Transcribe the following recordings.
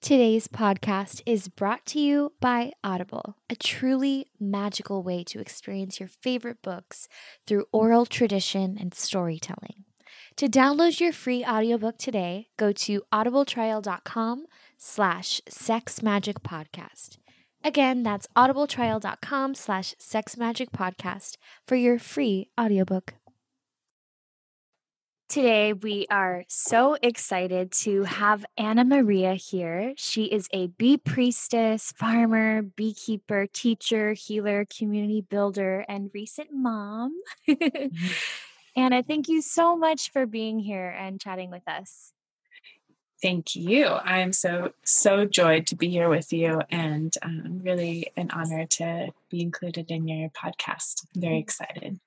Today's podcast is brought to you by Audible, a truly magical way to experience your favorite books through oral tradition and storytelling. To download your free audiobook today, go to audibletrial.com slash sexmagicpodcast. Again, that's audibletrial.com slash sexmagicpodcast for your free audiobook. Today, we are so excited to have Anna Maria here. She is a bee priestess, farmer, beekeeper, teacher, healer, community builder, and recent mom. mm-hmm. Anna, thank you so much for being here and chatting with us. Thank you. I'm so, so joyed to be here with you and um, really an honor to be included in your podcast. I'm very mm. excited.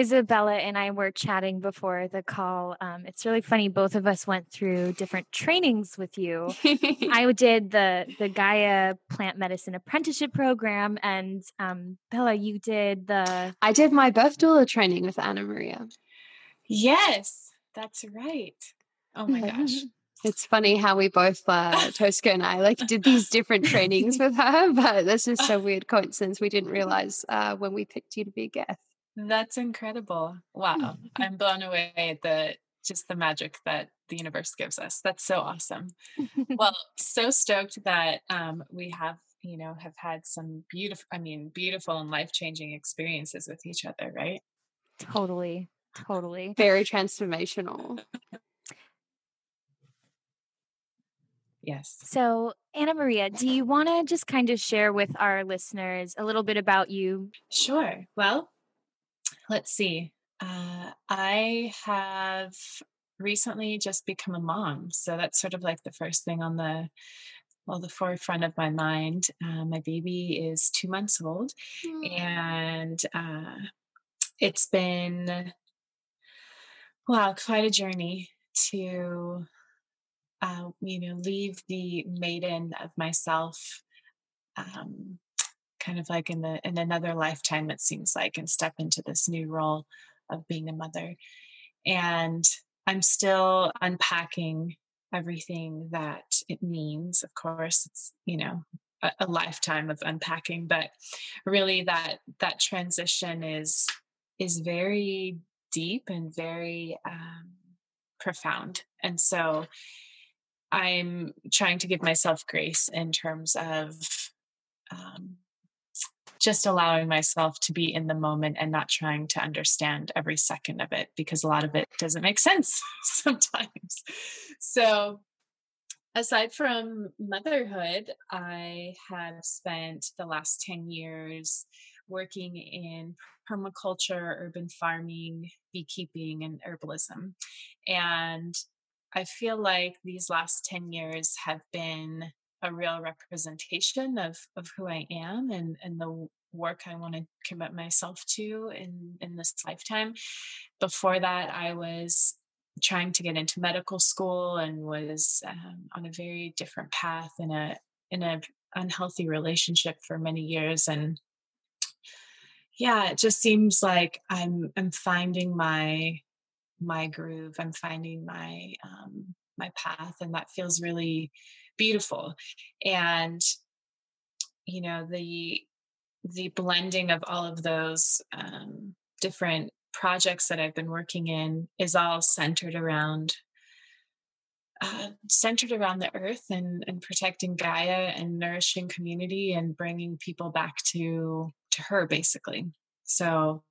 Isabella and I were chatting before the call. Um, it's really funny. Both of us went through different trainings with you. I did the the Gaia Plant Medicine Apprenticeship Program, and um, Bella, you did the. I did my birth doula training with Anna Maria. Yes, that's right. Oh my gosh. It's funny how we both, uh, Tosca and I, like did these different trainings with her, but this is so weird coincidence. We didn't realize uh, when we picked you to be a guest. That's incredible. Wow. I'm blown away at the just the magic that the universe gives us. That's so awesome. well, so stoked that um, we have, you know, have had some beautiful, I mean, beautiful and life changing experiences with each other, right? Totally. Totally. Very transformational. Yes. So, Anna Maria, do you want to just kind of share with our listeners a little bit about you? Sure. Well, let's see. Uh, I have recently just become a mom, so that's sort of like the first thing on the well, the forefront of my mind. Uh, my baby is two months old, mm. and uh, it's been wow, quite a journey to uh, you know leave the maiden of myself um, kind of like in the in another lifetime it seems like and step into this new role of being a mother. And i'm still unpacking everything that it means. Of course it's you know a, a lifetime of unpacking but really that that transition is is very deep and very um, profound. And so i'm trying to give myself grace in terms of um, just allowing myself to be in the moment and not trying to understand every second of it because a lot of it doesn't make sense sometimes. So, aside from motherhood, I have spent the last 10 years working in permaculture, urban farming, beekeeping, and herbalism. And I feel like these last 10 years have been a real representation of of who I am and and the work I want to commit myself to in in this lifetime. Before that, I was trying to get into medical school and was um, on a very different path in a in a unhealthy relationship for many years and yeah it just seems like i'm i'm finding my my groove i'm finding my um my path and that feels really beautiful and you know the the blending of all of those um, different projects that I've been working in is all centered around uh, centered around the earth and, and protecting Gaia and nourishing community and bringing people back to to her basically. So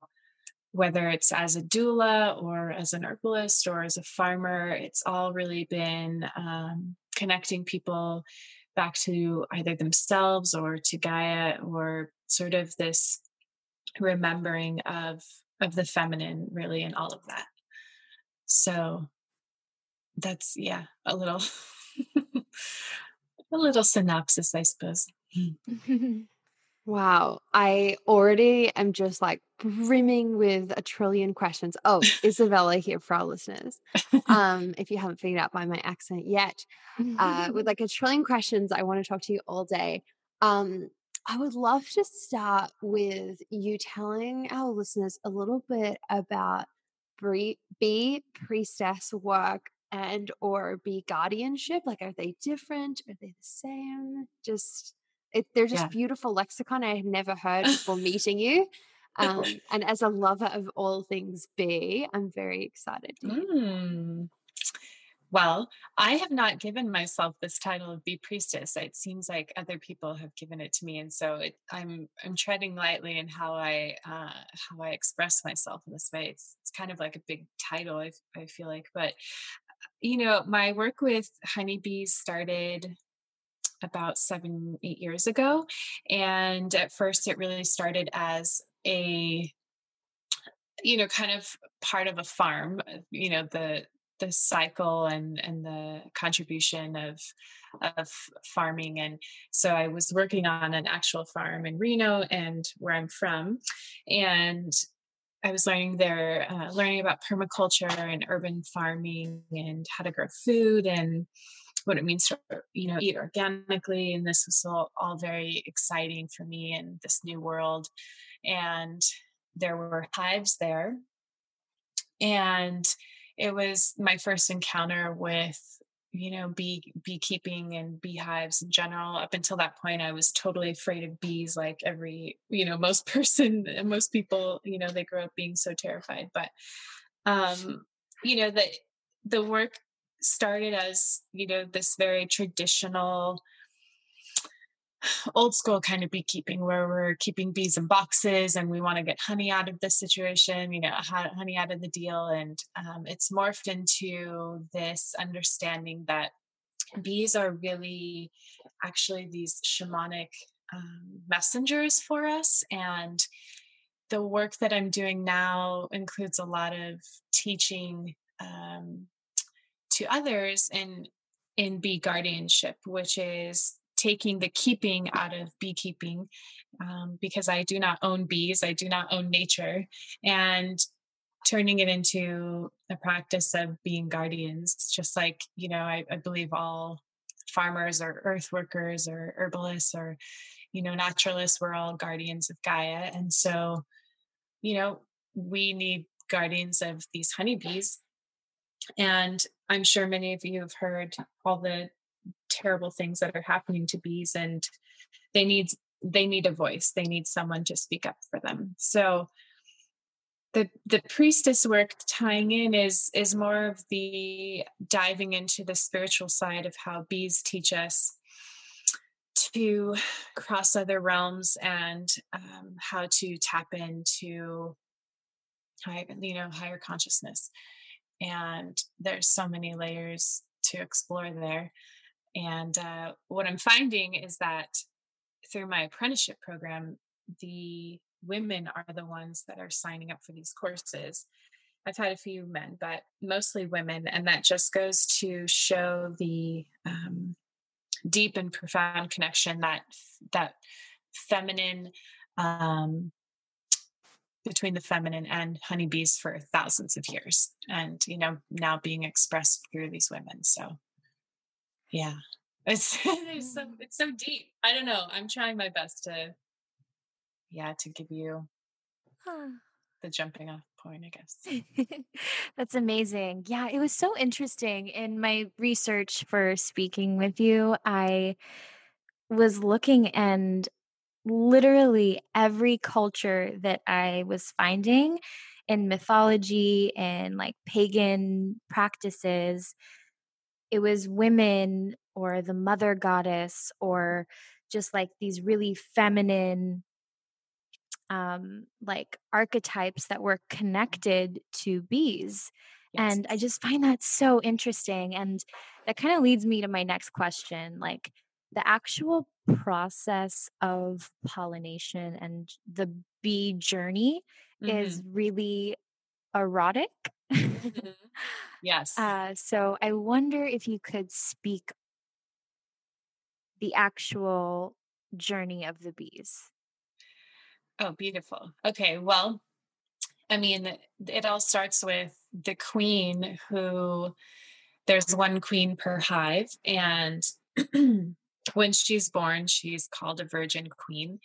whether it's as a doula or as an herbalist or as a farmer, it's all really been um, connecting people back to either themselves or to Gaia or sort of this remembering of of the feminine really and all of that. So that's yeah, a little a little synopsis, I suppose. Wow. I already am just like brimming with a trillion questions. Oh, Isabella here for our listeners. Um, if you haven't figured out by my accent yet, uh, with like a trillion questions, I want to talk to you all day. Um, I would love to start with you telling our listeners a little bit about bee priestess work and or bee guardianship. Like, are they different? Are they the same? Just it, they're just yeah. beautiful lexicon I had never heard before meeting you. Um, and as a lover of all things bee, I'm very excited. Mm. Well, I have not given myself this title of bee priestess. It seems like other people have given it to me, and so it, I'm I'm treading lightly in how I uh, how I express myself in this way. It's it's kind of like a big title. I, I feel like, but you know, my work with honeybees started about seven, eight years ago. And at first, it really started as a you know kind of part of a farm uh, you know the the cycle and and the contribution of of farming and so i was working on an actual farm in reno and where i'm from and i was learning there uh, learning about permaculture and urban farming and how to grow food and what it means to you know eat organically and this was all, all very exciting for me in this new world and there were hives there and it was my first encounter with you know bee beekeeping and beehives in general. Up until that point i was totally afraid of bees like every you know most person and most people you know they grow up being so terrified but um you know the the work started as you know this very traditional old school kind of beekeeping where we're keeping bees in boxes and we want to get honey out of the situation you know honey out of the deal. And um, it's morphed into this understanding that bees are really actually these shamanic um, messengers for us. And the work that i'm doing now includes a lot of teaching um, to others in in bee guardianship, which is taking the keeping out of beekeeping um, because I do not own bees, I do not own nature, and turning it into a practice of being guardians, just like, you know, I, I believe all farmers or earth workers or herbalists or, you know, naturalists, we're all guardians of Gaia. And so, you know, we need guardians of these honeybees and I'm sure many of you have heard all the terrible things that are happening to bees and they need they need a voice. They need someone to speak up for them. So the the priestess work tying in is is more of the diving into the spiritual side of how bees teach us to cross other realms and um, how to tap into high, you know higher consciousness and there's so many layers to explore there. And uh, what i'm finding is that through my apprenticeship program the women are the ones that are signing up for these courses. I've had a few men but mostly women and that just goes to show the um, deep and profound connection that that feminine um, between the feminine and honeybees for thousands of years and you know now being expressed through these women so yeah. It's it's so mm. it's so deep. I don't know. I'm trying my best to yeah to give you the jumping off point i guess. That's amazing. Yeah it was so interesting. In my research for speaking with you i was looking and literally every culture that I was finding in mythology and like pagan practices, it was women or the mother goddess or just like these really feminine um like archetypes that were connected to bees yes. and i just find that so interesting and that kind of leads me to my next question like the actual process of pollination and the bee journey mm-hmm. is really erotic. mm-hmm. Yes. Uh, so I wonder if you could speak the actual journey of the bees? Oh, beautiful. Okay, well, I mean, it all starts with the queen who there's one queen per hive and when she's born, she's called a virgin queen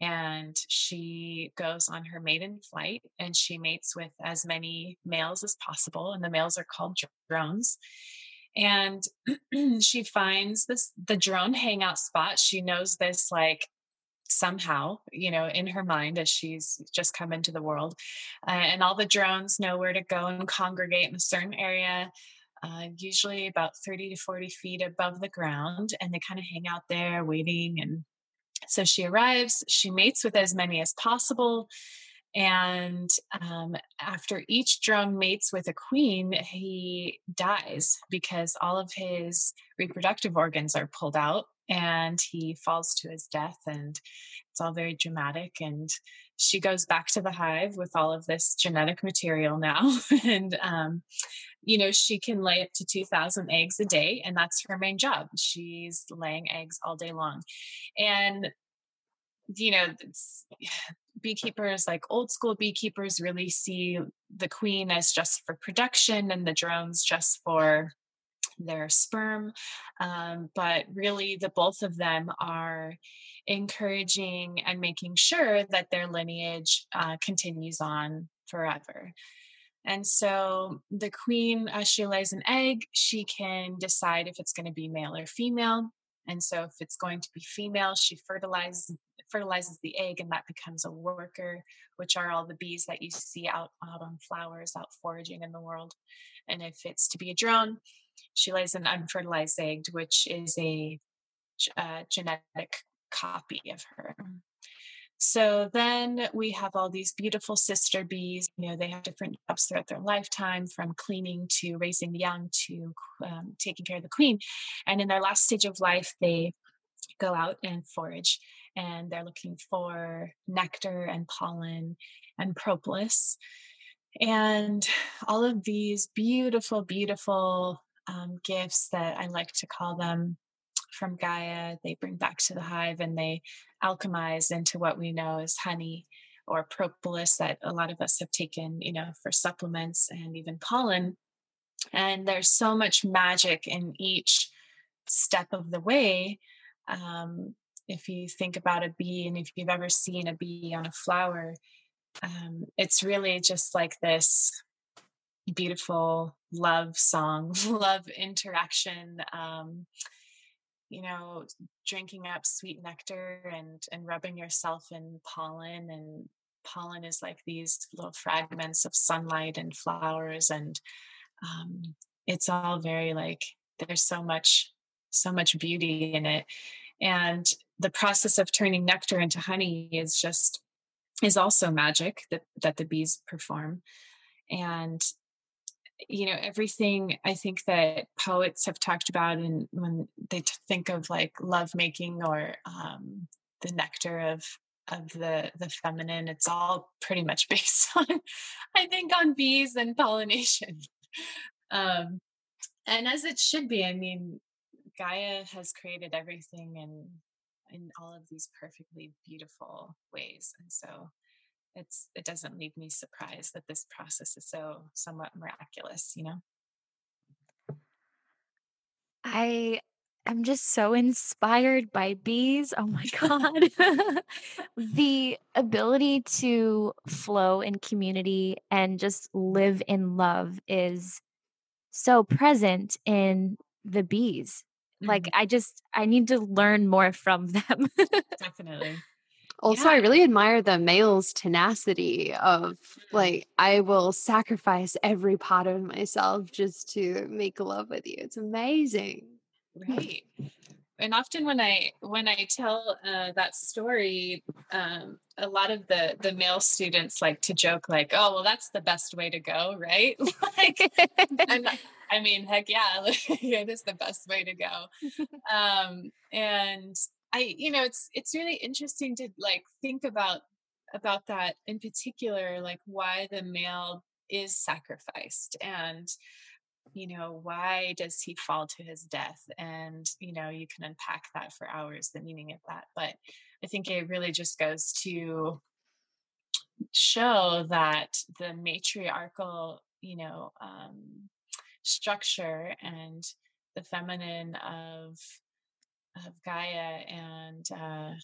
and she goes on her maiden flight and she mates with as many males as possible and the males are called drones and she finds this the drone hangout spot. She knows this like somehow you know in her mind as she's just come into the world uh, and all the drones know where to go and congregate in a certain area uh, usually about 30 to 40 feet above the ground and they kind of hang out there waiting and so she arrives, she mates with as many as possible. And um, after each drone mates with a queen, he dies because all of his reproductive organs are pulled out and he falls to his death. And it's all very dramatic. And she goes back to the hive with all of this genetic material now. and um, you know, she can lay up to 2,000 eggs a day, and that's her main job. She's laying eggs all day long. And, you know, beekeepers, like old school beekeepers, really see the queen as just for production and the drones just for their sperm. Um, but really, the both of them are encouraging and making sure that their lineage uh, continues on forever. And so the queen, she lays an egg, she can decide if it's going to be male or female. And so if it's going to be female, she fertilizes fertilizes the egg and that becomes a worker, which are all the bees that you see out, out on flowers, out foraging in the world. And if it's to be a drone, she lays an unfertilized egg, which is a, a uh, genetic copy of her. So then we have all these beautiful sister bees. You know, they have different jobs throughout their lifetime from cleaning to raising the young to um, taking care of the queen. And in their last stage of life, they go out and forage and they're looking for nectar and pollen and propolis. And all of these beautiful, beautiful um, gifts that I like to call them from Gaia, they bring back to the hive and they alchemize into what we know as honey or propolis that a lot of us have taken, you know, for supplements and even pollen. And there's so much magic in each step of the way. Um, if you think about a bee and if you've ever seen a bee on a flower, um, it's really just like this beautiful love song, love interaction. Um, you know drinking up sweet nectar and and rubbing yourself in pollen and pollen is like these little fragments of sunlight and flowers and um, it's all very like there's so much so much beauty in it. And the process of turning nectar into honey is just is also magic that that the bees perform. And you know everything i think that poets have talked about and when they think of like love making or um, the nectar of of the the feminine it's all pretty much based on i think on bees and pollination. Um and as it should be i mean gaia has created everything in in all of these perfectly beautiful ways and so it's it doesn't leave me surprised that this process is so somewhat miraculous you know? I am just so inspired by bees oh my god. The ability to flow in community and just live in love is so present in the bees. Like mm-hmm. i just i need to learn more from them. Definitely also, yeah. I really admire the male's tenacity of mm-hmm. like, I will sacrifice every part of myself just to make love with you. It's amazing. Right. And often when I when I tell uh, that story, um, a lot of the the male students like to joke like, "Oh, well, that's the best way to go, right?" like, and I mean, heck yeah, it is the best way to go. Um, and I, you know, it's it's really interesting to like think about about that in particular, like why the male is sacrificed and you know why does he fall to his death? And you know you can unpack that for hours the meaning of that but i think it really just goes to show that the matriarchal you know um, structure and the feminine of of gaia and uh,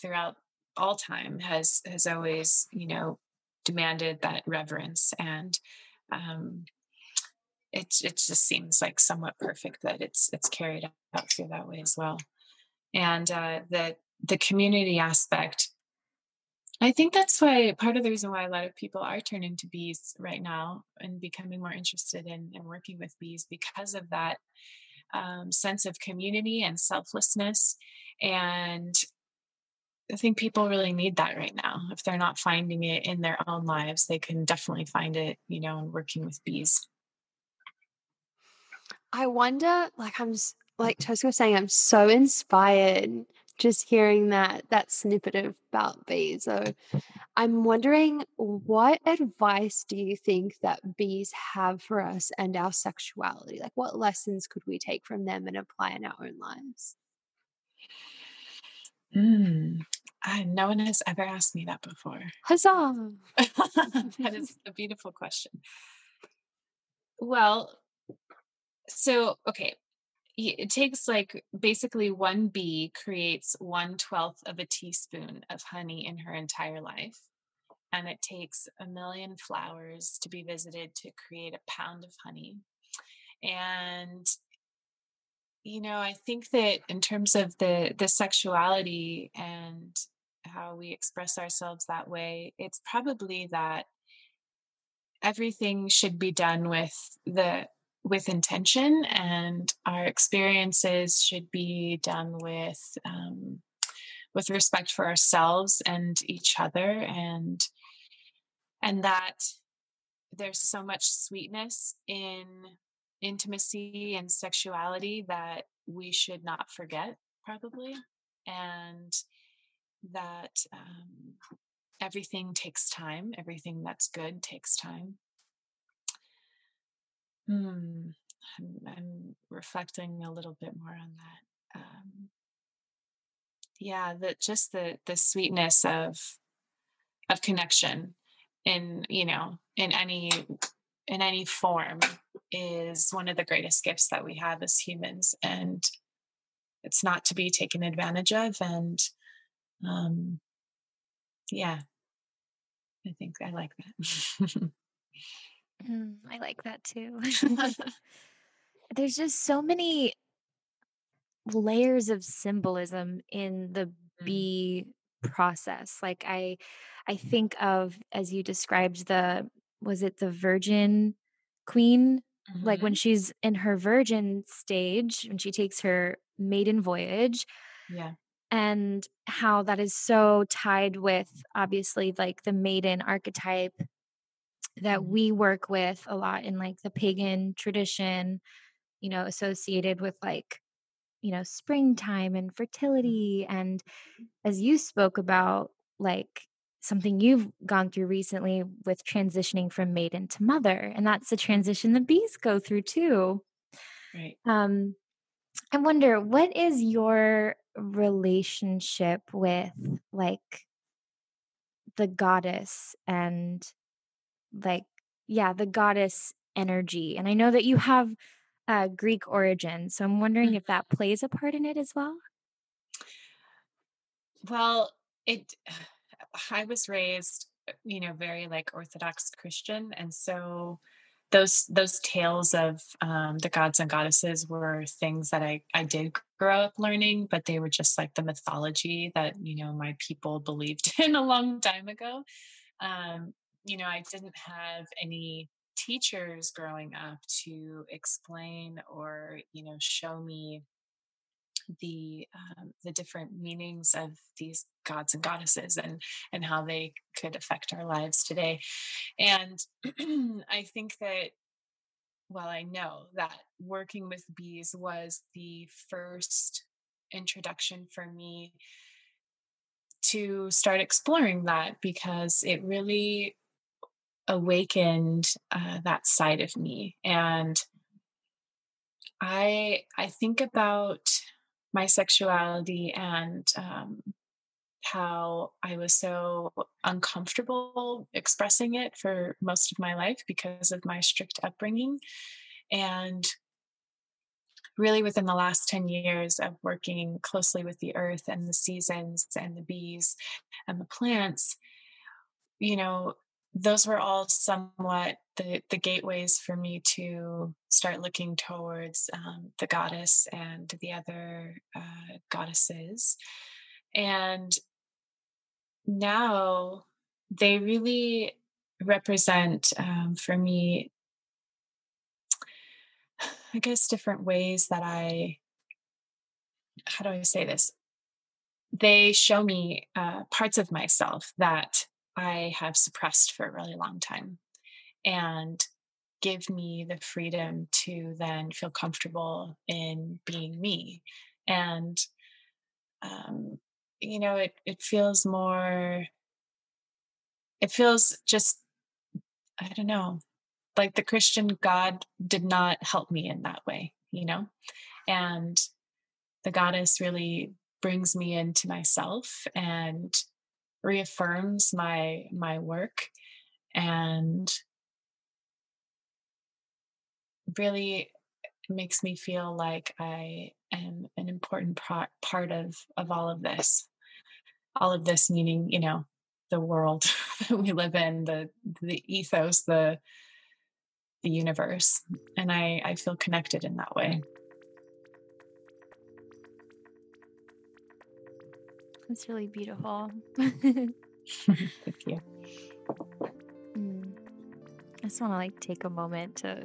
throughout all time has has always you know demanded that reverence and um, it it just seems like somewhat perfect that it's it's carried out through that way as well. And uh, the the community aspect, I think that's why part of the reason why a lot of people are turning to bees right now and becoming more interested in, in working with bees because of that um, sense of community and selflessness. And I think people really need that right now. If they're not finding it in their own lives, they can definitely find it, you know, in working with bees. I wonder, like I'm like Tosca was saying, I'm so inspired just hearing that that snippet of about bees. So I'm wondering what advice do you think that bees have for us and our sexuality? Like what lessons could we take from them and apply in our own lives? Mm, no one has ever asked me that before. Huzzah! that is a beautiful question. Well, so okay it takes like basically one bee creates one twelfth of a teaspoon of honey in her entire life and it takes a million flowers to be visited to create a pound of honey and you know i think that in terms of the the sexuality and how we express ourselves that way it's probably that everything should be done with the with intention and our experiences should be done with um, with respect for ourselves and each other and and that there's so much sweetness in intimacy and sexuality that we should not forget probably and that um, everything takes time everything that's good takes time Hmm. I'm, I'm reflecting a little bit more on that. Um, yeah, that just the the sweetness of of connection in you know in any in any form is one of the greatest gifts that we have as humans and it's not to be taken advantage of and um yeah i think i like that Mm, I like that too. There's just so many layers of symbolism in the mm. bee process. Like I I think of as you described the was it the virgin queen mm-hmm. like when mm-hmm. she's in her virgin stage when she takes her maiden voyage. Yeah. And how that is so tied with obviously like the maiden archetype that mm-hmm. we work with a lot in like the pagan tradition, you know, associated with like, you know, springtime and mm-hmm. fertility. And as you spoke about, like something you've gone through recently with transitioning from maiden to mother. And that's the transition the bees go through too. Right. Um, I wonder what is your relationship with like the goddess and like yeah the goddess energy and i know that you have uh, greek origin so i'm wondering if that plays a part in it as well well it i was raised you know very like orthodox christian and so those those tales of um, the gods and goddesses were things that I I did grow up learning, but they were just like the mythology that you know my people believed in a long time ago. Um, you know, I didn't have any teachers growing up to explain or, you know, show me the um, the different meanings of these gods and goddesses and and how they could affect our lives today. And i think that well i know that working with bees was the first introduction for me to start exploring that because it really awakened uh, that side of me and I I think about my sexuality and um, how I was so uncomfortable expressing it for most of my life because of my strict upbringing. And really, within the last 10 years of working closely with the earth and the seasons and the bees and the plants, you know, those were all somewhat the, the gateways for me to start looking towards um, the goddess and the other uh, goddesses. And now they really represent um, for me i guess different ways that i how do i say this they show me uh, parts of myself that i have suppressed for a really long time and give me the freedom to then feel comfortable in being me. And um, you know it it feels more it feels just i don't know like the christian god did not help me in that way you know? And the goddess really brings me into myself and reaffirms my my work and really makes me feel like i am an important pro- part of of all of this all of this meaning you know the world that we live in the the ethos the the universe. And i i feel connected in that way that's really beautiful thank you mm. i just want to like take a moment to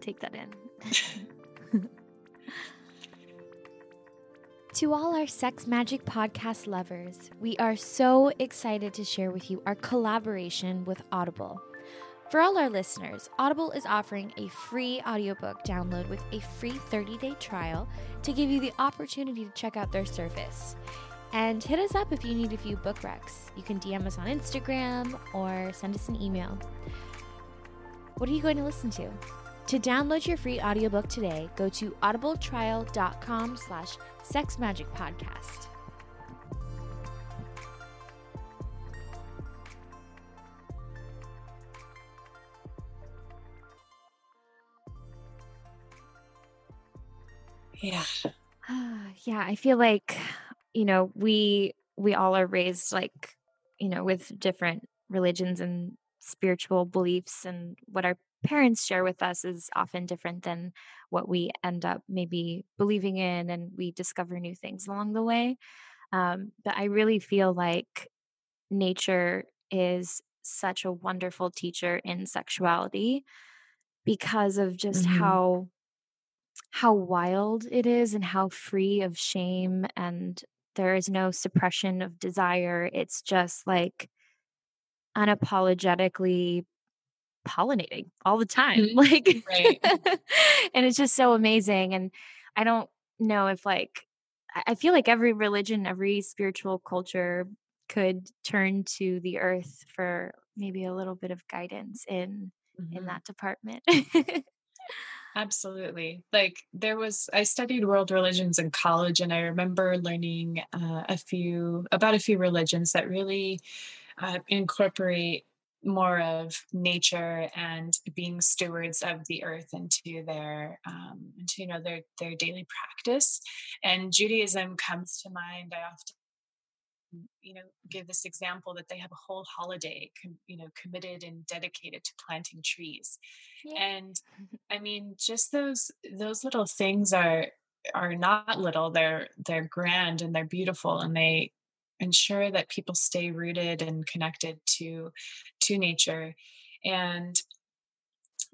take that in To all our Sex Magic podcast lovers, we are so excited to share with you our collaboration with Audible. For all our listeners, Audible is offering a free audiobook download with a free 30 day trial to give you the opportunity to check out their service. And hit us up if you need a few book recs. You can DM us on Instagram or send us an email. What are you going to listen to? To download your free audiobook today, go to audibletrial.com slash sexmagicpodcast. Yeah. yeah, I feel like, you know, we we all are raised like, you know, with different religions and spiritual beliefs and what our parents share with us is often different than what we end up maybe believing in and we discover new things along the way um, but i really feel like nature is such a wonderful teacher in sexuality because of just mm-hmm. how how wild it is and how free of shame and there is no suppression of desire it's just like unapologetically pollinating all the time mm-hmm. like and it's just so amazing and i don't know if like i feel like every religion every spiritual culture could turn to the earth for maybe a little bit of guidance in mm-hmm. in that department absolutely. Like there was i studied world religions in college and i remember learning uh, a few about a few religions that really uh, incorporate more of nature and being stewards of the earth into their um, into you know their their daily practice. And judaism comes to mind. I often you know give this example that they have a whole holiday com- you know committed and dedicated to planting trees yeah. and i mean just those those little things are are not little they're they're grand and they're beautiful and they ensure that people stay rooted and connected to to nature and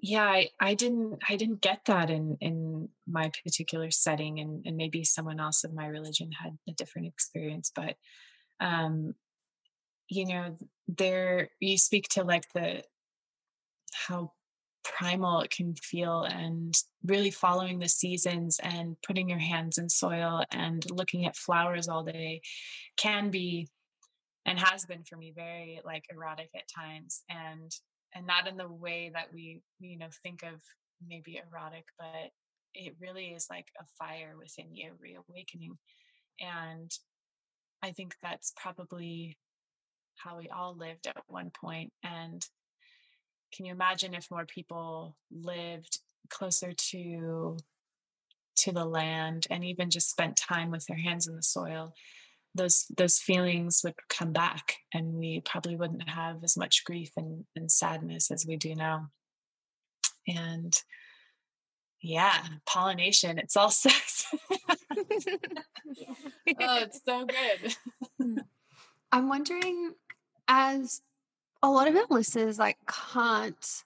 yeah I, I didn't i didn't get that in in my particular setting and, and maybe someone else of my religion had a different experience but um you know there you speak to like the how primal it can feel and really following the seasons and putting your hands in soil and looking at flowers all day can be and has been for me very like erotic at times and and not in the way that we you know think of maybe erotic but it really is like a fire within you reawakening. And i think that's probably how we all lived at one point. and can you imagine if more people lived closer to to the land and even just spent time with their hands in the soil those those feelings would come back and we probably wouldn't have as much grief and, and sadness as we do now and yeah pollination it's all sex oh it's so good hmm. i'm wondering as a lot of our listeners like can't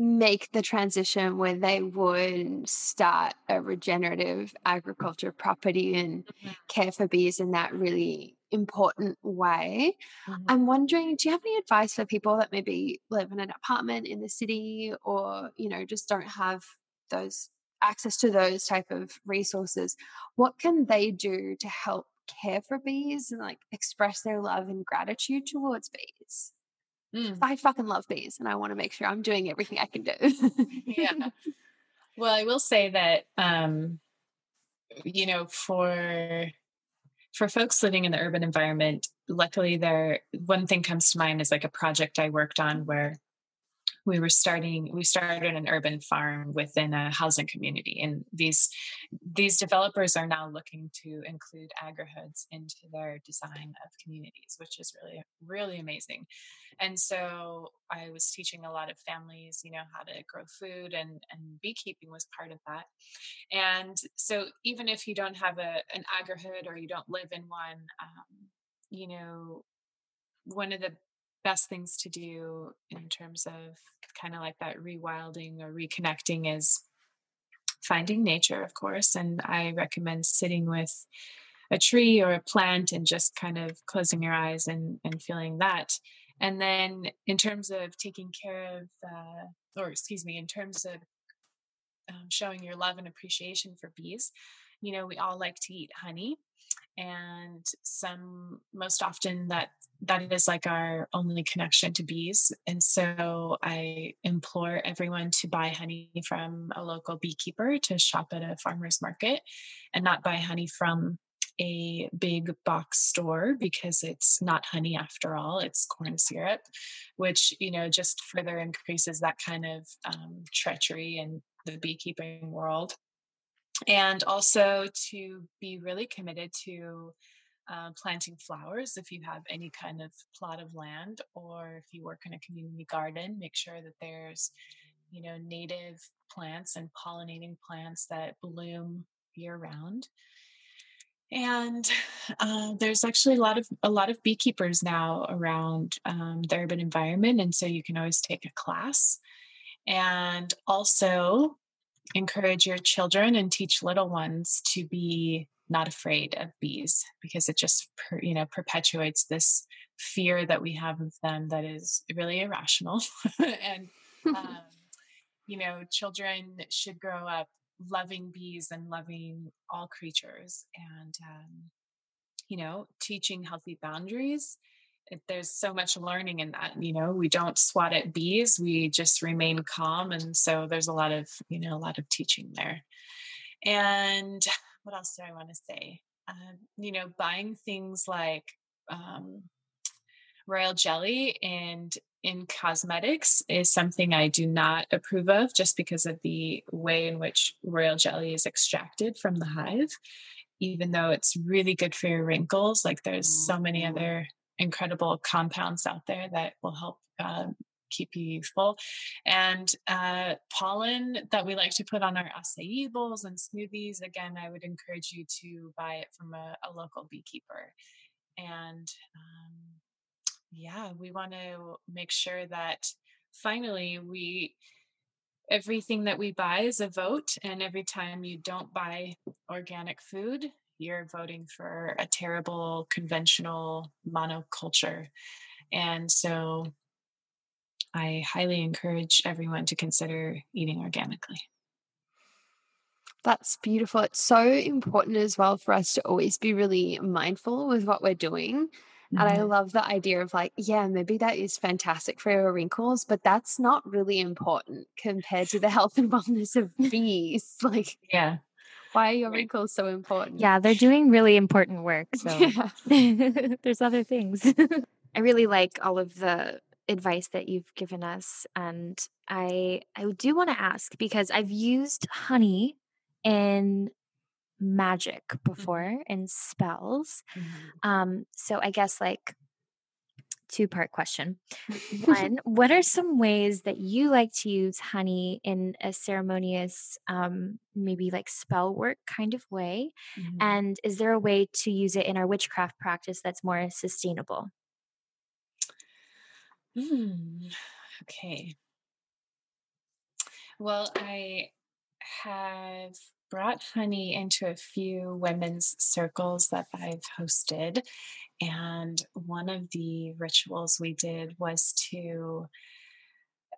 make the transition where they would start a regenerative agriculture property and mm-hmm. care for bees in that really important way. Mm-hmm. I'm wondering, do you have any advice for people that maybe live in an apartment in the city or, you know, just don't have those access to those type of resources? What can they do to help care for bees and like express their love and gratitude towards bees? Mm. I fucking love bees and I want to make sure I'm doing everything I can do. yeah. Well, I will say that um you know, for for folks living in the urban environment, luckily there one thing comes to mind is like a project I worked on where we were starting we started an urban farm within a housing community and these these developers are now looking to include agrihoods into their design of communities which is really really amazing. And so i was teaching a lot of families you know how to grow food and and beekeeping was part of that. And so even if you don't have a an agrihood or you don't live in one um, you know one of the best things to do in terms of kind of like that rewilding or reconnecting is finding nature, of course. And I recommend sitting with a tree or a plant and just kind of closing your eyes and, and feeling that. And then in terms of taking care of, uh, or excuse me, in terms of um, showing your love and appreciation for bees, you know, we all like to eat honey and some most often that that is like our only connection to bees and so i implore everyone to buy honey from a local beekeeper to shop at a farmers market and not buy honey from a big box store because it's not honey after all it's corn syrup which you know just further increases that kind of um, treachery in the beekeeping world and also to be really committed to uh, planting flowers if you have any kind of plot of land or if you work in a community garden make sure that there's you know native plants and pollinating plants that bloom year round and uh, there's actually a lot of a lot of beekeepers now around um, the urban environment and so you can always take a class. And also encourage your children and teach little ones to be not afraid of bees because it just per, you know perpetuates this fear that we have of them that is really irrational. And um, you know children should grow up loving bees and loving all creatures and um, you know teaching healthy boundaries there's so much learning in that you know we don't swat at bees we just remain calm and so there's a lot of you know a lot of teaching there and what else do i want to say um, you know buying things like um, royal jelly and in cosmetics is something I do not approve of just because of the way in which royal jelly is extracted from the hive. Even though it's really good for your wrinkles, like there's so many mm-hmm. other incredible compounds out there that will help uh, keep you youthful. And uh, pollen that we like to put on our acai bowls and smoothies, again, I would encourage you to buy it from a, a local beekeeper. And um, yeah, we want to make sure that finally we everything that we buy is a vote and every time you don't buy organic food you're voting for a terrible conventional monoculture. And so I highly encourage everyone to consider eating organically. That's beautiful. It's so important as well for us to always be really mindful with what we're doing And I Mhm. love the idea of like, yeah, maybe that is fantastic for your wrinkles, but that's not really important compared to the health and wellness of bees. Like, Yeah. Why are your wrinkles so important? Yeah, they're doing really important work. So Yeah. there's other things. I really like all of the advice that you've given us and I I do want to ask because I've used honey in magic before in spells. Mhm. Um so I guess like two part question. One, what are some ways that you like to use honey in a ceremonious um maybe like spell work kind of way? Mhm. And is there a way to use it in our witchcraft practice that's more sustainable? Mm, okay. Well, I have brought honey into a few women's circles that I've hosted. And one of the rituals we did was to,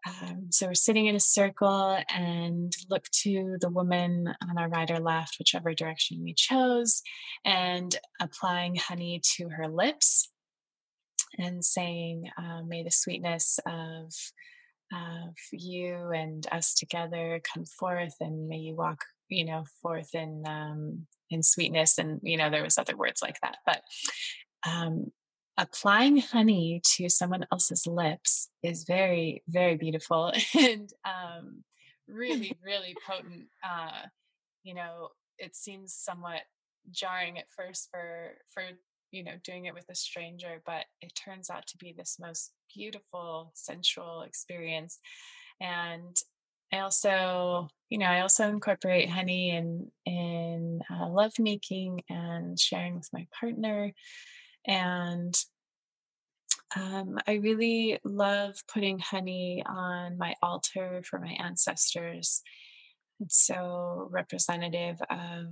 um, so we're sitting in a circle and look to the woman on our right or left, whichever direction we chose, and applying honey to her lips and saying, uh, May the sweetness of of you and us together come forth and may you walk you know forth in um in sweetness and you know there was other words like that but um applying honey to someone else's lips is very very beautiful and um really really potent uh you know it seems somewhat jarring at first for for you know doing it with a stranger but it turns out to be this most beautiful sensual experience. And i also you know i also incorporate honey in in uh, love making and sharing with my partner and um, i really love putting honey on my altar for my ancestors it's so representative of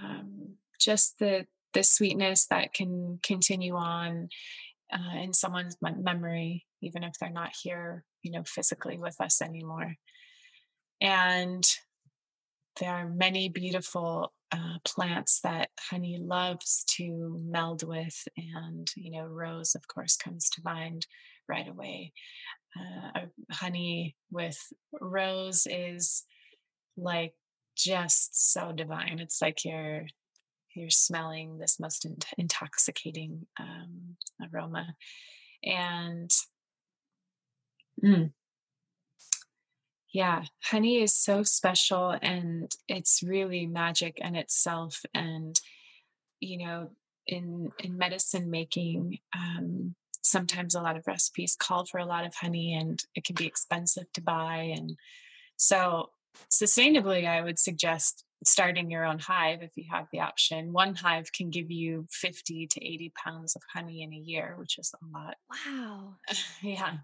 um, just the the sweetness that can continue on uh, in someone's memory, even if they're not here, you know, physically with us anymore. And there are many beautiful uh, plants that honey loves to meld with, and you know, rose, of course, comes to mind right away. Uh, honey with rose is like just so divine. It's like you're you're smelling this most in- intoxicating um, aroma, and mm, yeah, honey is so special, and it's really magic in itself. And you know, in in medicine making. Um, sometimes a lot of recipes call for a lot of honey and it can be expensive to buy and so sustainably i would suggest starting your own hive if you have the option one hive can give you 50 to 80 pounds of honey in a year which is a lot Wow. yeah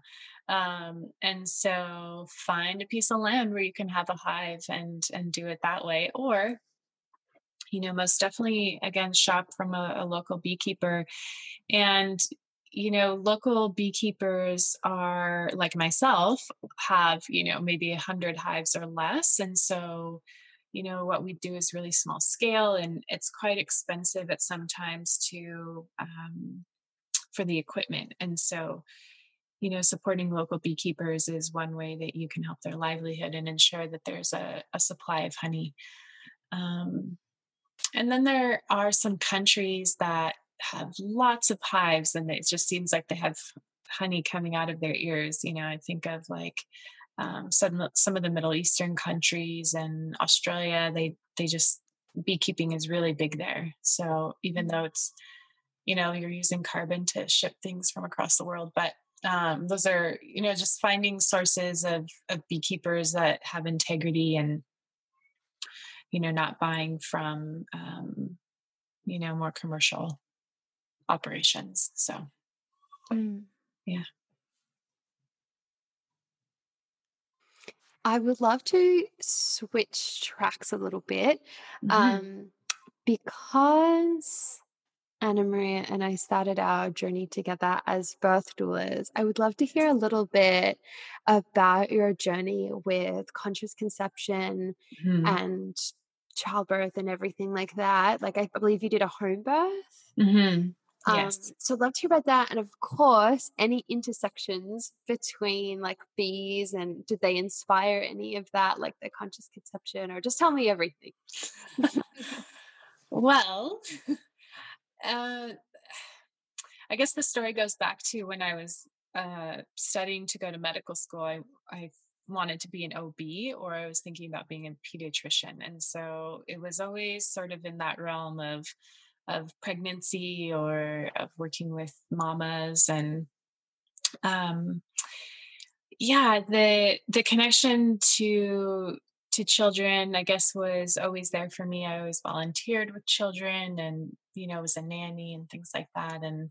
um, and so find a piece of land where you can have a hive and and do it that way. Or you know most definitely again shop from a, a local beekeeper. And you know local beekeepers are like myself have you know maybe a hundred hives or less. And so you know what we do is really small scale and it's quite expensive at sometimes to um, for the equipment. And so you know supporting local beekeepers is one way that you can help their livelihood and ensure that there's a, a supply of honey. Um, and then there are some countries that have lots of hives and it just seems like they have honey coming out of their ears you know i think of like um, some some of the middle eastern countries and australia they they just beekeeping is really big there. So even though it's you know you're using carbon to ship things from across the world but um, those are you know just finding sources of, of beekeepers that have integrity and you know not buying from um, you know more commercial operations so Mm. I would love to switch tracks a little bit mhm. um, because Anna Maria and I started our journey together as birth doulas. I would love to hear a little bit about your journey with conscious conception Mhm. and childbirth and everything like that. Like, I believe you did a home birth. Mhm. Um, yes. So I'd love to hear about that. And of course, any intersections between like bees and did they inspire any of that, like the conscious conception, or just tell me everything? well, uh, I guess the story goes back to when I was uh, studying to go to medical school. I, I wanted to be an OB or I was thinking about being a pediatrician. And so it was always sort of in that realm of of pregnancy or of working with mamas and um yeah the the connection to to children i guess was always there for me. I always volunteered with children and you know was a nanny and things like that and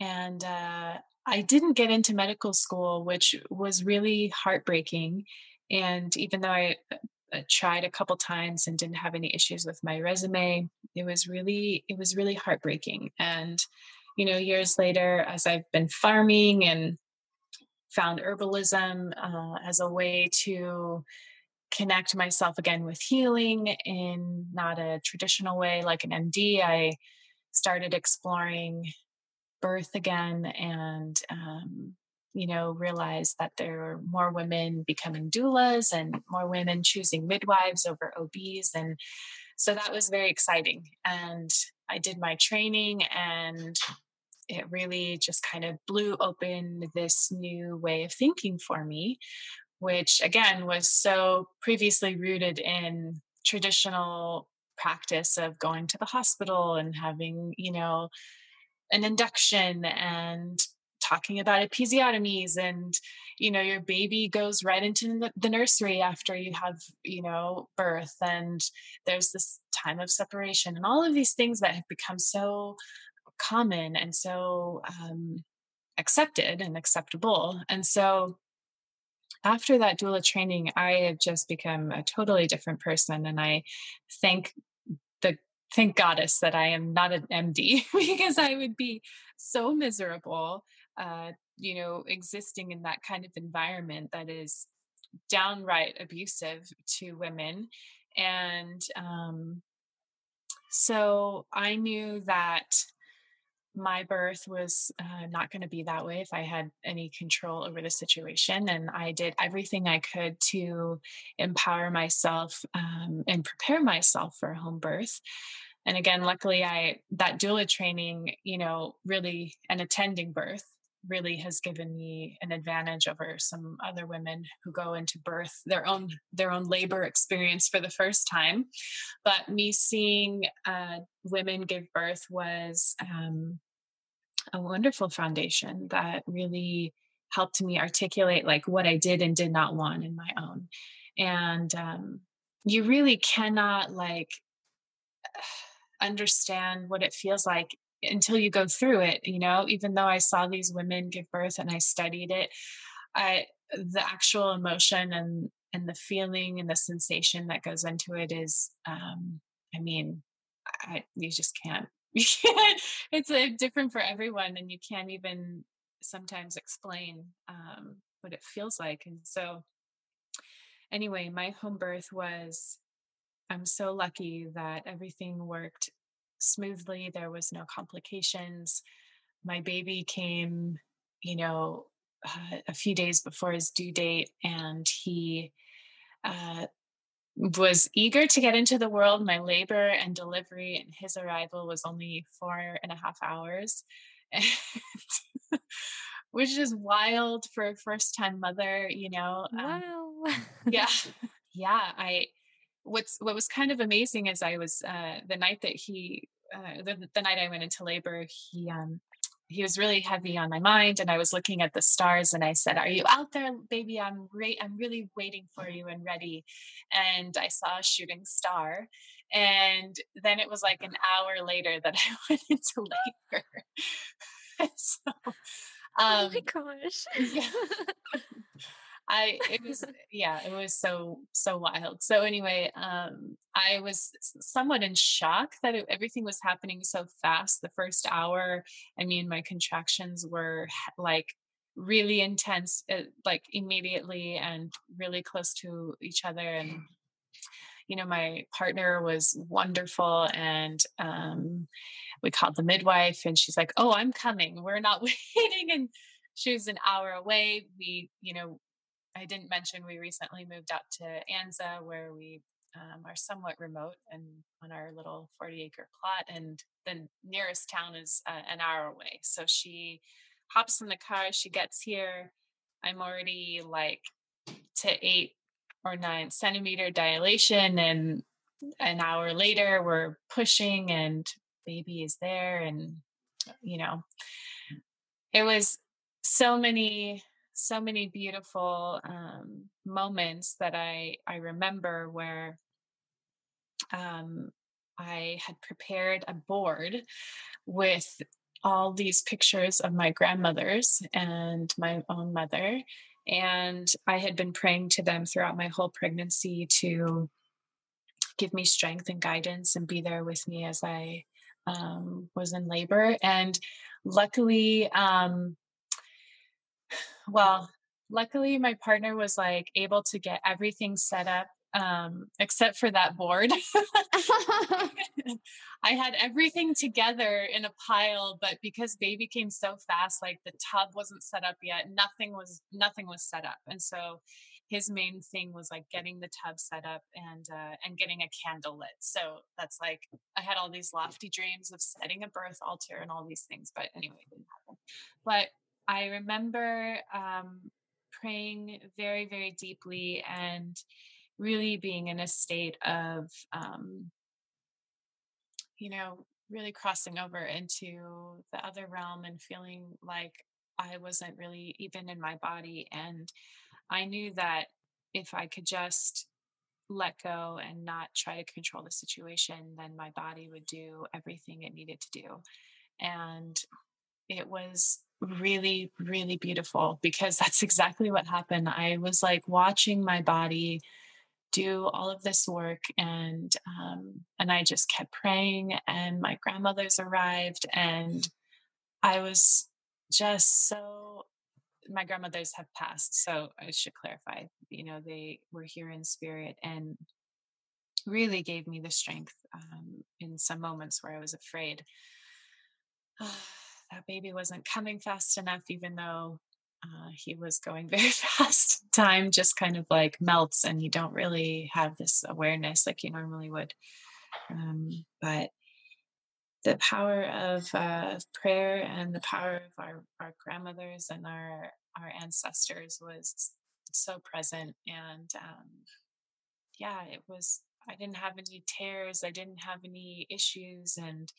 and uh, i didn't get into medical school which was really heartbreaking and even though i uh, tried a couple times and didn't have any issues with my resume it was really it was really heartbreaking and you know years later as i've been farming and found herbalism uh, as a way to connect myself again with healing in not a traditional way like an md i started exploring birth again and um, you know, realized that there are more women becoming doulas and more women choosing midwives over OBs. And so that was very exciting. And I did my training and it really just kind of blew open this new way of thinking for me, which again was so previously rooted in traditional practice of going to the hospital and having, you know, an induction and talking about episiotomies and you know your baby goes right into the nursery after you have you know birth and there's this time of separation and all of these things that have become so common and so um, accepted and acceptable. And so after that doula training i have just become a totally different person and i thank the thank goddess that i am not an md because i would be so miserable uh, you know, existing in that kind of environment that is downright abusive to women. And um, so I knew that my birth was uh, not going to be that way if I had any control over the situation. And I did everything I could to empower myself um, and prepare myself for home birth. And again, luckily, I that doula training, you know, really and attending birth really has given me an advantage over some other women who go into birth their own their own labor experience for the first time. But me seeing uh, women give birth was um, a wonderful foundation that really helped me articulate like what i did and did not want in my own. And um, you really cannot like understand what it feels like until you go through it you know even though i saw these women give birth and i studied it i the actual emotion and and the feeling and the sensation that goes into it is um i mean I, you just can't you can't it's uh, different for everyone and you can't even sometimes explain um what it feels like and so anyway my home birth was i'm so lucky that everything worked smoothly. There was no complications. My baby came, you know, uh, a few days before his due date, and he uh, was eager to get into the world. My labor and delivery and his arrival was only four and a half hours, which is wild for a first time mother, you know. Um, wow. yeah. Yeah. I, what's what was kind of amazing is I was uh, the night that he uh, the, the night I went into labor, he um he was really heavy on my mind and I was looking at the stars and I said, "Are you out there, baby? I'm re- I'm really waiting for you and ready." And I saw a shooting star. And then it was like an hour later that I went into labor. so, um, oh my um, gosh. yeah. I it was yeah, it was so so wild. So anyway, um I was somewhat in shock that it, everything was happening so fast. The first hour, I mean, my contractions were like really intense, uh, like immediately and really close to each other and you know, my partner was wonderful and um, we called the midwife and she's like, Oh, I'm coming. We're not waiting. And she was an hour away. We, you know, I didn't mention we recently moved out to Anza where we um, are somewhat remote and on our little 40 acre plot. And the nearest town is uh, an hour away. So she hops in the car, she gets here. I'm already like to eight or nine centimeter dilation. And an hour later, we're pushing and baby is there. And, you know, it was so many so many beautiful um, moments that I I remember where um, I had prepared a board with all these pictures of my grandmothers and my own mother. And I had been praying to them throughout my whole pregnancy to give me strength and guidance and be there with me as I um, was in labor. And luckily, um, well, luckily my partner was like able to get everything set up um, except for that board. I had everything together in a pile, but because baby came so fast, like the tub wasn't set up yet, nothing was nothing was set up, and so his main thing was like getting the tub set up and uh, and getting a candle lit. So that's like I had all these lofty dreams of setting a birth altar and all these things, but anyway, it didn't happen. But I remember um, praying very, very deeply and really being in a state of, um, you know, really crossing over into the other realm and feeling like I wasn't really even in my body. And I knew that if I could just let go and not try to control the situation, then my body would do everything it needed to do. And it was really, really beautiful because that's exactly what happened. I was like watching my body do all of this work and um, and I just kept praying and my grandmothers arrived and I was just so my grandmothers have passed so I should clarify you know they were here in spirit and really gave me the strength um, in some moments where I was afraid that baby wasn't coming fast enough even though uh, he was going very fast. Time just kind of like melts, and you don't really have this awareness like you normally would. Um, but the power of uh, prayer and the power of our, our grandmothers and our our ancestors was so present, and um, yeah, it was. I didn't have any tears. I didn't have any issues, and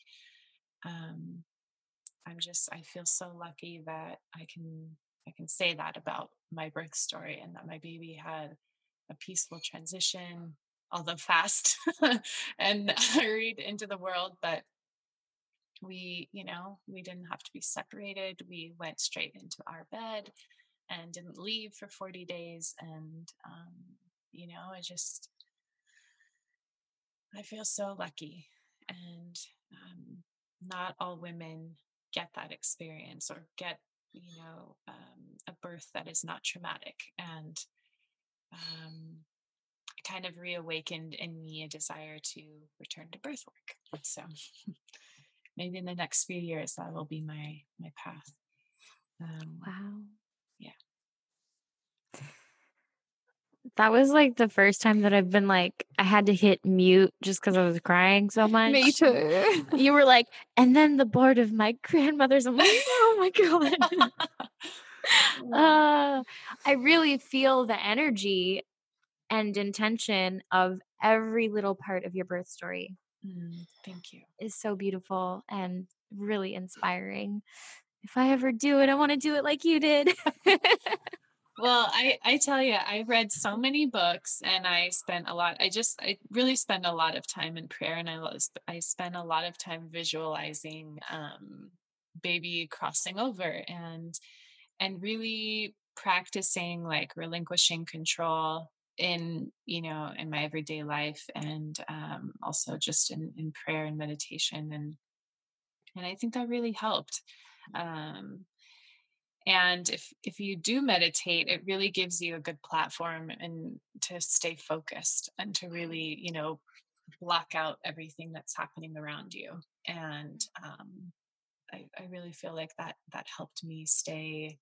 um, I'm just. I feel so lucky that I can I can say that about my birth story and that my baby had a peaceful transition, although fast and hurried into the world. But we, you know, we didn't have to be separated. We went straight into our bed and didn't leave for 40 days. And, um, you know, I just, I feel so lucky. And um, not all women get that experience or get you know um, a birth that is not traumatic and um, kind of reawakened in me a desire to return to birth work. So maybe in the next few years that will be my my path. Um, wow. yeah that was like the first time that I've been like, I had to hit mute just because I was crying so much. Me too. You were like, and then the board of my grandmother's. I'm like, oh my God. uh, I really feel the energy and intention of every little part of your birth story. Mm, thank you. Is so beautiful and really inspiring. If I ever do it, I want to do it like you did. well i i tell you i read so many books and i spent a lot i just i really spend a lot of time in prayer and i i spend a lot of time visualizing um baby crossing over and and really practicing like relinquishing control in you know in my everyday life and um also just in in prayer and meditation and and i think that really helped um and if if you do meditate it really gives you a good platform and to stay focused and to really you know block out everything that's happening around you and um, I, I really feel like that that helped me stay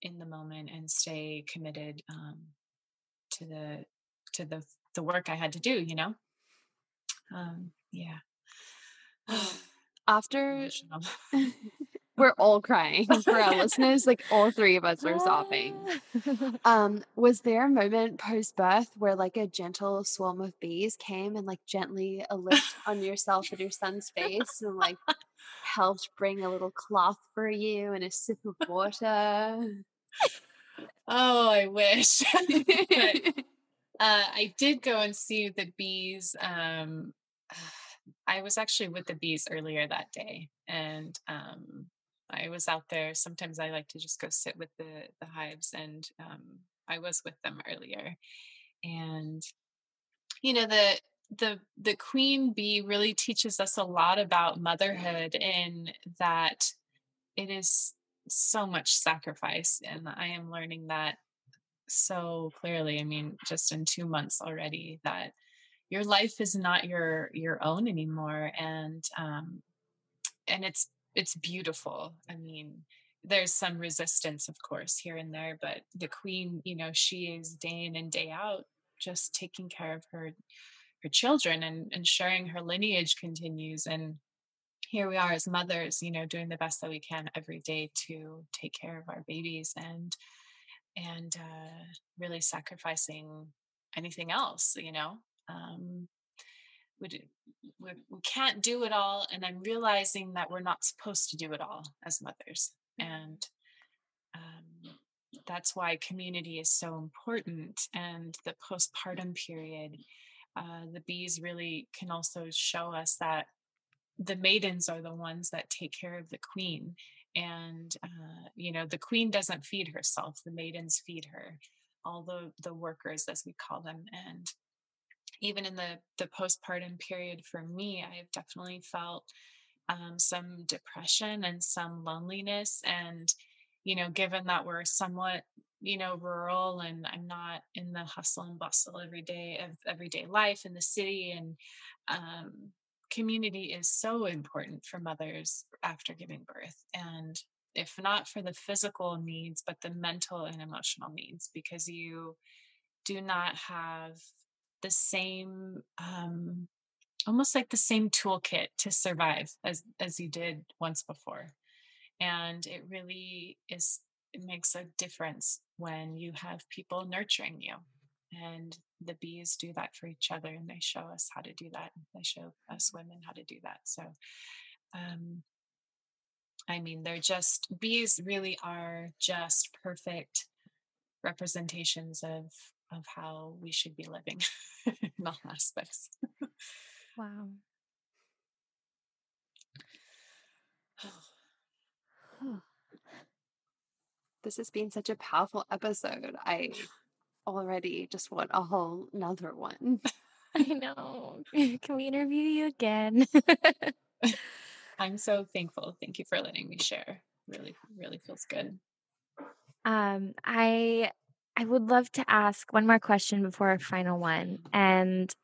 in the moment and stay committed um, to the to the the work I had to do. You know, um, yeah. After we're all crying for our listeners, like all three of us are sobbing. Um, was there a moment post birth where like a gentle swarm of bees came and like gently a lift on yourself and your son's face and like helped bring a little cloth for you and a sip of water? oh, I wish. but, uh, I did go and see the bees. Um, I was actually with the bees earlier that day, and um, I was out there. Sometimes I like to just go sit with the the hives, and um, I was with them earlier. And you know the the the queen bee really teaches us a lot about motherhood in that it is so much sacrifice and i am learning that so clearly i mean just in 2 months already that your life is not your your own anymore and um and it's it's beautiful i mean there's some resistance of course here and there but the queen you know she is day in and day out just taking care of her her children and ensuring her lineage continues and here we are as mothers you know doing the best that we can every day to take care of our babies and and uh, really sacrificing anything else you know um, we, we, can't do it all and i'm realizing that we're not supposed to do it all as mothers and um, that's why community is so important and the postpartum period uh, the bees really can also show us that the maidens are the ones that take care of the queen and uh, you know the queen doesn't feed herself the maidens feed her all the the workers as we call them and even in the the postpartum period for me i've definitely felt um, some depression and some loneliness and you know given that we're somewhat you know rural and i'm not in the hustle and bustle every day of everyday life in the city and um, community is so important for mothers after giving birth. And if not for the physical needs but the mental and emotional needs because you do not have the same um, almost like the same toolkit to survive as as you did once before. And it really is it makes a difference when you have people nurturing you and the bees do that for each other and they show us how to do that they show us women how to do that. So um i mean they're just bees really are just perfect representations of of how we should be living in all aspects wow this has been such a powerful episode. I already just want a whole another one. I know. Can we interview you again? I'm so thankful. Thank you for letting me share. Really, really feels good. Um, I I would love to ask one more question before our final one. And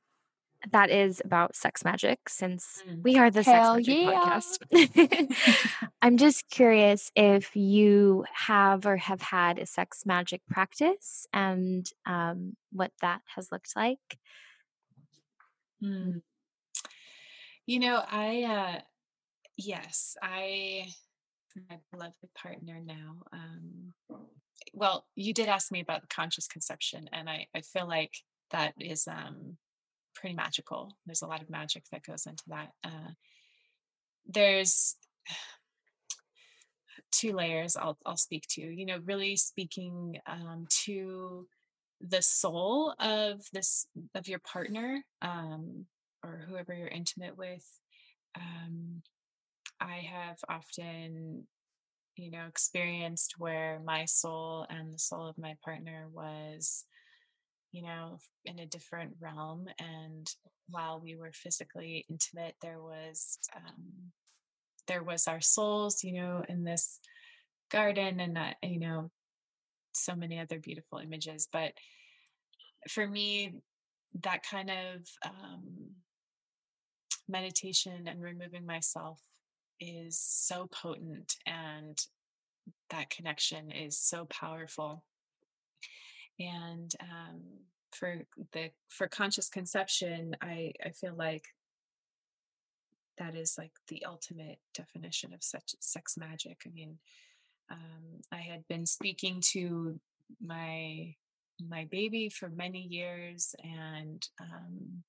that is about sex magic since mm. we are the Hell sex magic yeah. podcast. I'm just curious if you have or have had a sex magic practice and um, what that has looked like. Mm. You know, I, uh, yes, I, love my beloved partner now. Um, well, you did ask me about the conscious conception, and I, I feel like that is um, pretty magical. There's a lot of magic that goes into that. Uh, there's two layers I'll I'll speak to. You know, really speaking um, to the soul of this of your partner um, or whoever you're intimate with. Um, I have often, you know, experienced where my soul and the soul of my partner was you know, in a different realm. And while we were physically intimate, there was um, there was our souls, you know, in this garden and uh, you know so many other beautiful images but for me that kind of um, meditation and removing myself is so potent and that connection is so powerful. And um, for the for conscious conception i i feel like that is like the ultimate definition of such sex magic. I mean um, i had been speaking to my my baby for many years and um,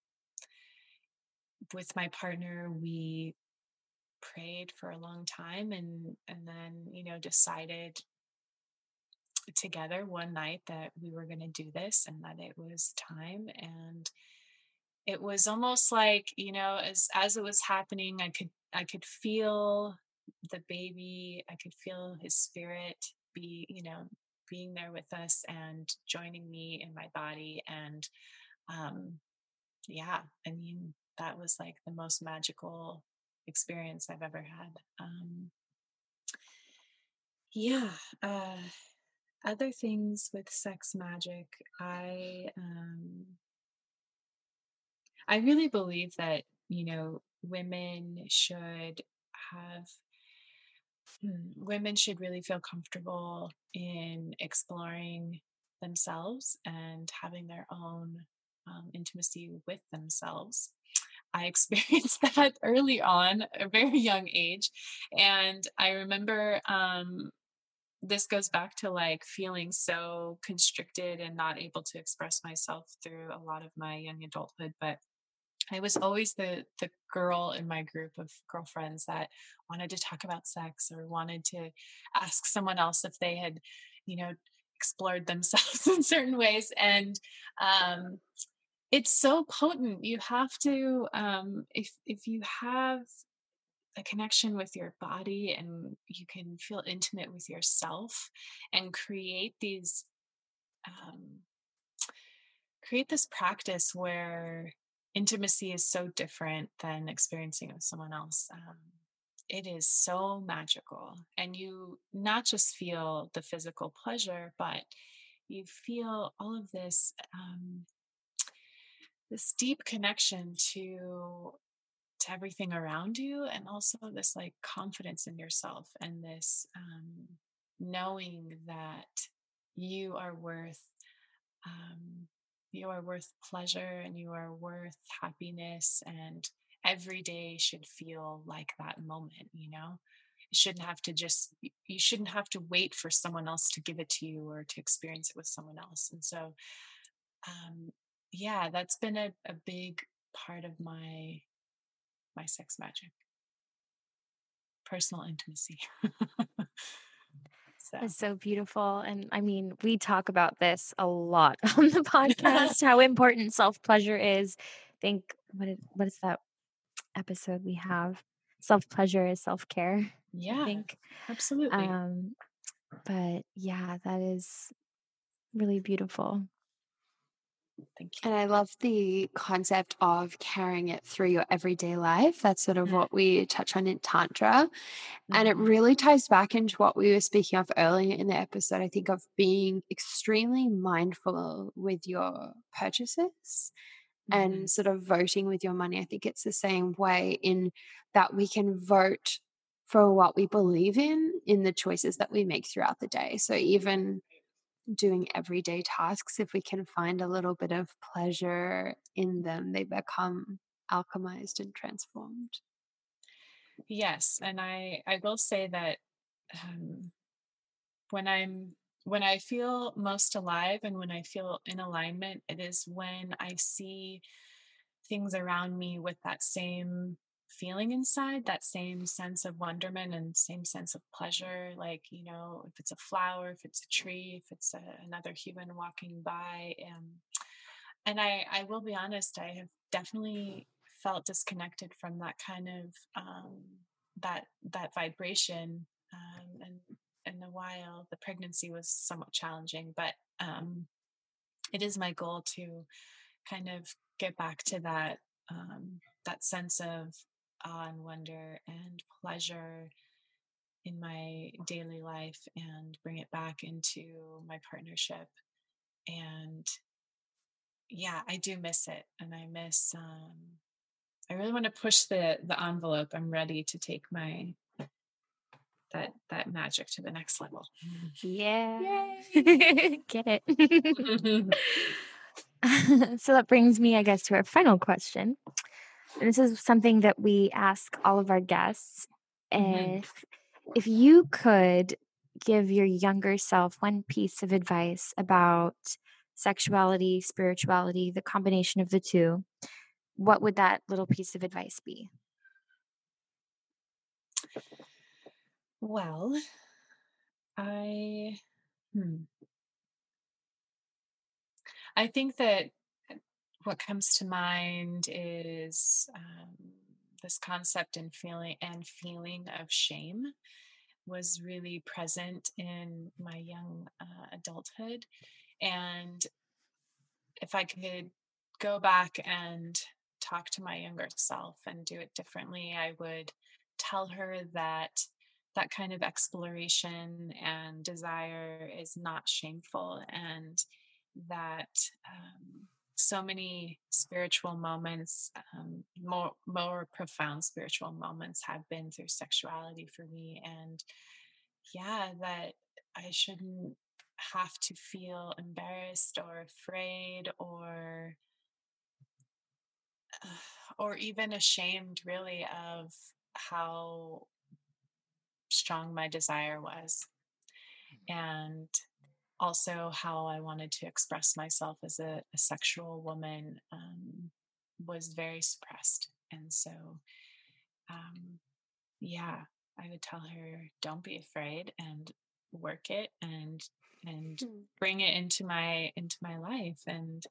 with my partner we prayed for a long time and and then you know decided together one night that we were going to do this and that it was time. And it was almost like you know as as it was happening i could i could feel the baby i could feel his spirit be you know being there with us and joining me in my body. And um yeah i mean that was like the most magical experience i've ever had um yeah uh other things with sex magic i um i really believe that you know women should have hmm, women should really feel comfortable in exploring themselves and having their own um, intimacy with themselves I experienced that early on, a very young age. And I remember um, this goes back to like feeling so constricted and not able to express myself through a lot of my young adulthood but i was always the the girl in my group of girlfriends that wanted to talk about sex or wanted to ask someone else if they had you know explored themselves in certain ways and um it's so potent you have to um if if you have a connection with your body and you can feel intimate with yourself and create these um, create this practice where intimacy is so different than experiencing with someone else um, it is so magical. And you not just feel the physical pleasure but you feel all of this um, this deep connection to to everything around you and also this like confidence in yourself and this um, knowing that you are worth um, you are worth pleasure and you are worth happiness and every day should feel like that moment you know? You shouldn't have to just you shouldn't have to wait for someone else to give it to you or to experience it with someone else. And so um yeah that's been a, a big part of my my sex magic personal intimacy so. It's so beautiful. And I mean, we talk about this a lot on the podcast, how important self pleasure is. I think what is, what is that episode we have? Self pleasure is self care. Yeah. I think. Absolutely. Um, but yeah, that is really beautiful. Thank you. And I love the concept of carrying it through your everyday life. That's sort of mm-hmm. what we touch on in Tantra. Mm-hmm. And it mm-hmm. really ties back into what we were speaking of earlier in the episode, I think, of being extremely mindful with your purchases mm-hmm. and sort of voting with your money. I think it's the same way in that we can vote for what we believe in in the choices that we make throughout the day. So even doing everyday tasks, if we can find a little bit of pleasure in them, they become alchemized and transformed. Yes, and I I will say that um, when I'm when I feel most alive and when I feel in alignment, it is when I see things around me with that same feeling inside that same sense of wonderment and same sense of pleasure like you know if it's a flower if it's a tree if it's a, another human walking by um, and i i will be honest i have definitely felt disconnected from that kind of um, that that vibration um, and in a while the pregnancy was somewhat challenging but um, it is my goal to kind of get back to that um, that sense of awe and wonder and pleasure in my daily life and bring it back into my partnership. And yeah, I do miss it. And I miss, um, I really want to push the, the envelope. I'm ready to take my, that, that magic to the next level. Yeah. Get it. so that brings me, I guess, to our final question. This is something that we ask all of our guests. Mhm. If if you could give your younger self one piece of advice about sexuality, spirituality, the combination of the two, what would that little piece of advice be? Well, I, hmm. I think that what comes to mind is um, this concept and feeling and feeling of shame was really present in my young uh, adulthood and if i could go back and talk to my younger self and do it differently i would tell her that that kind of exploration and desire is not shameful and that um, so many spiritual moments, um, more more profound spiritual moments, have been through sexuality for me, and yeah, that I shouldn't have to feel embarrassed or afraid or or even ashamed really of how strong my desire was. And also how I wanted to express myself as a, a sexual woman um, was very suppressed. And so, um, yeah, I would tell her, don't be afraid and work it and and Mm. bring it into my into my life and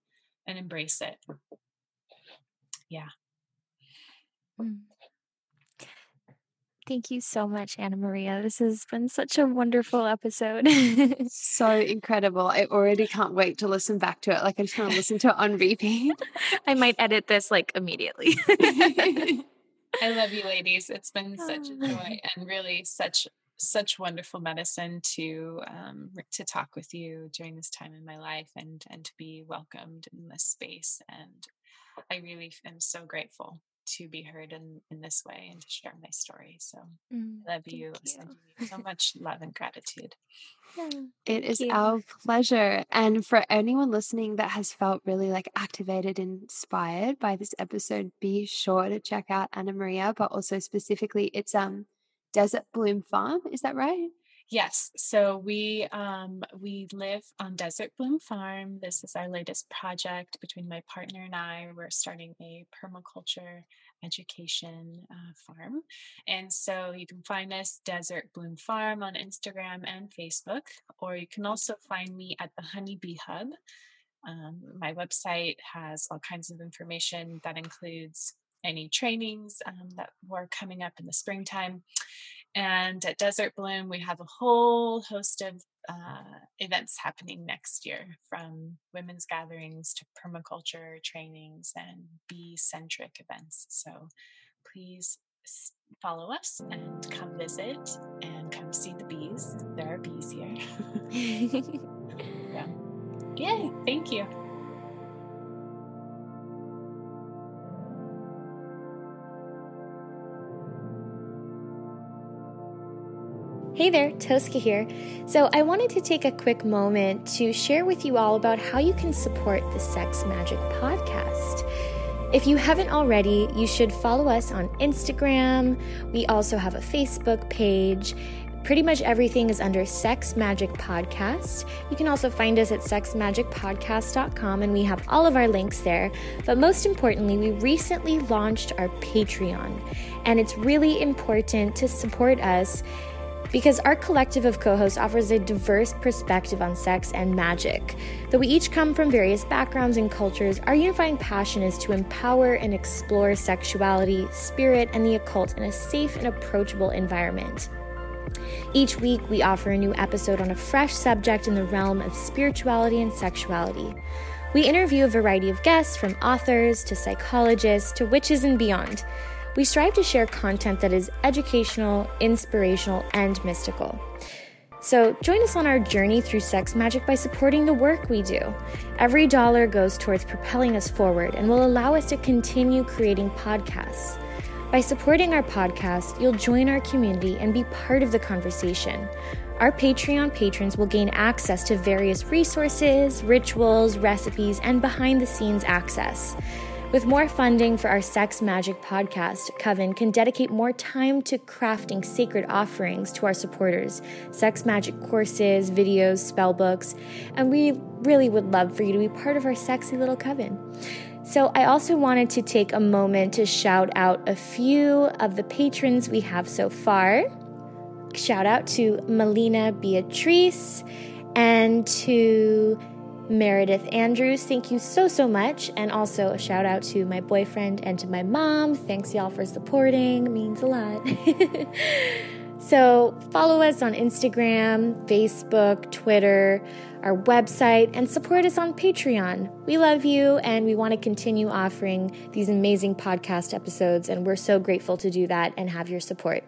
and embrace it. Yeah. Mm. Thank you so much, Anna Maria. This has been such a wonderful episode. So incredible. I already can't wait to listen back to it. Like I just want to listen to it on repeat. I might edit this like immediately. I love you ladies. It's been such a joy and really such such wonderful medicine to um, to talk with you during this time in my life and and to be welcomed in this space. And I really am so grateful to be heard in in this way and to share my story. So Mm, I love you. you. You so much love and gratitude. Yeah. It is you. our pleasure. And for anyone listening that has felt really like activated inspired by this episode, be sure to check out Anna Maria, but also specifically it's um Desert Bloom Farm. Is that right? Yes. So we um we live on Desert Bloom Farm. This is our latest project between my partner and I. We're starting a permaculture education uh, farm, and so you can find us Desert Bloom Farm on Instagram and Facebook, or you can also find me at the Honeybee Hub. Um, my website has all kinds of information that includes any trainings um, that were coming up in the springtime. And at Desert Bloom, we have a whole host of uh, events happening next year from women's gatherings to permaculture trainings and bee centric events. So please follow us and come visit and come see the bees. There are bees here. yeah. Yay. Thank you. Hey there, Tosca here. So, I wanted to take a quick moment to share with you all about how you can support the Sex Magic podcast. If you haven't already, you should follow us on Instagram. We also have a Facebook page. Pretty much everything is under Sex Magic Podcast. You can also find us at sexmagicpodcast.com and we have all of our links there. But most importantly, we recently launched our Patreon, and it's really important to support us because our collective of co hosts offers a diverse perspective on sex and magic. Though we each come from various backgrounds and cultures, our unifying passion is to empower and explore sexuality, spirit, and the occult in a safe and approachable environment. Each week, we offer a new episode on a fresh subject in the realm of spirituality and sexuality. We interview a variety of guests, from authors to psychologists to witches and beyond. We strive to share content that is educational, inspirational, and mystical. So, join us on our journey through sex magic by supporting the work we do. Every dollar goes towards propelling us forward and will allow us to continue creating podcasts. By supporting our podcast, you'll join our community and be part of the conversation. Our Patreon patrons will gain access to various resources, rituals, recipes, and behind the scenes access. With more funding for our Sex Magic podcast, Coven can dedicate more time to crafting sacred offerings to our supporters, sex magic courses, videos, spell books, and we really would love for you to be part of our sexy little coven. So, I also wanted to take a moment to shout out a few of the patrons we have so far. Shout out to Melina Beatrice and to Meredith Andrews, thank you so, so much. And also a shout out to my boyfriend and to my mom. Thanks, y'all, for supporting. Means a lot. so follow us on Instagram, Facebook, Twitter, our website, and support us on Patreon. We love you and we want to continue offering these amazing podcast episodes. And we're so grateful to do that and have your support.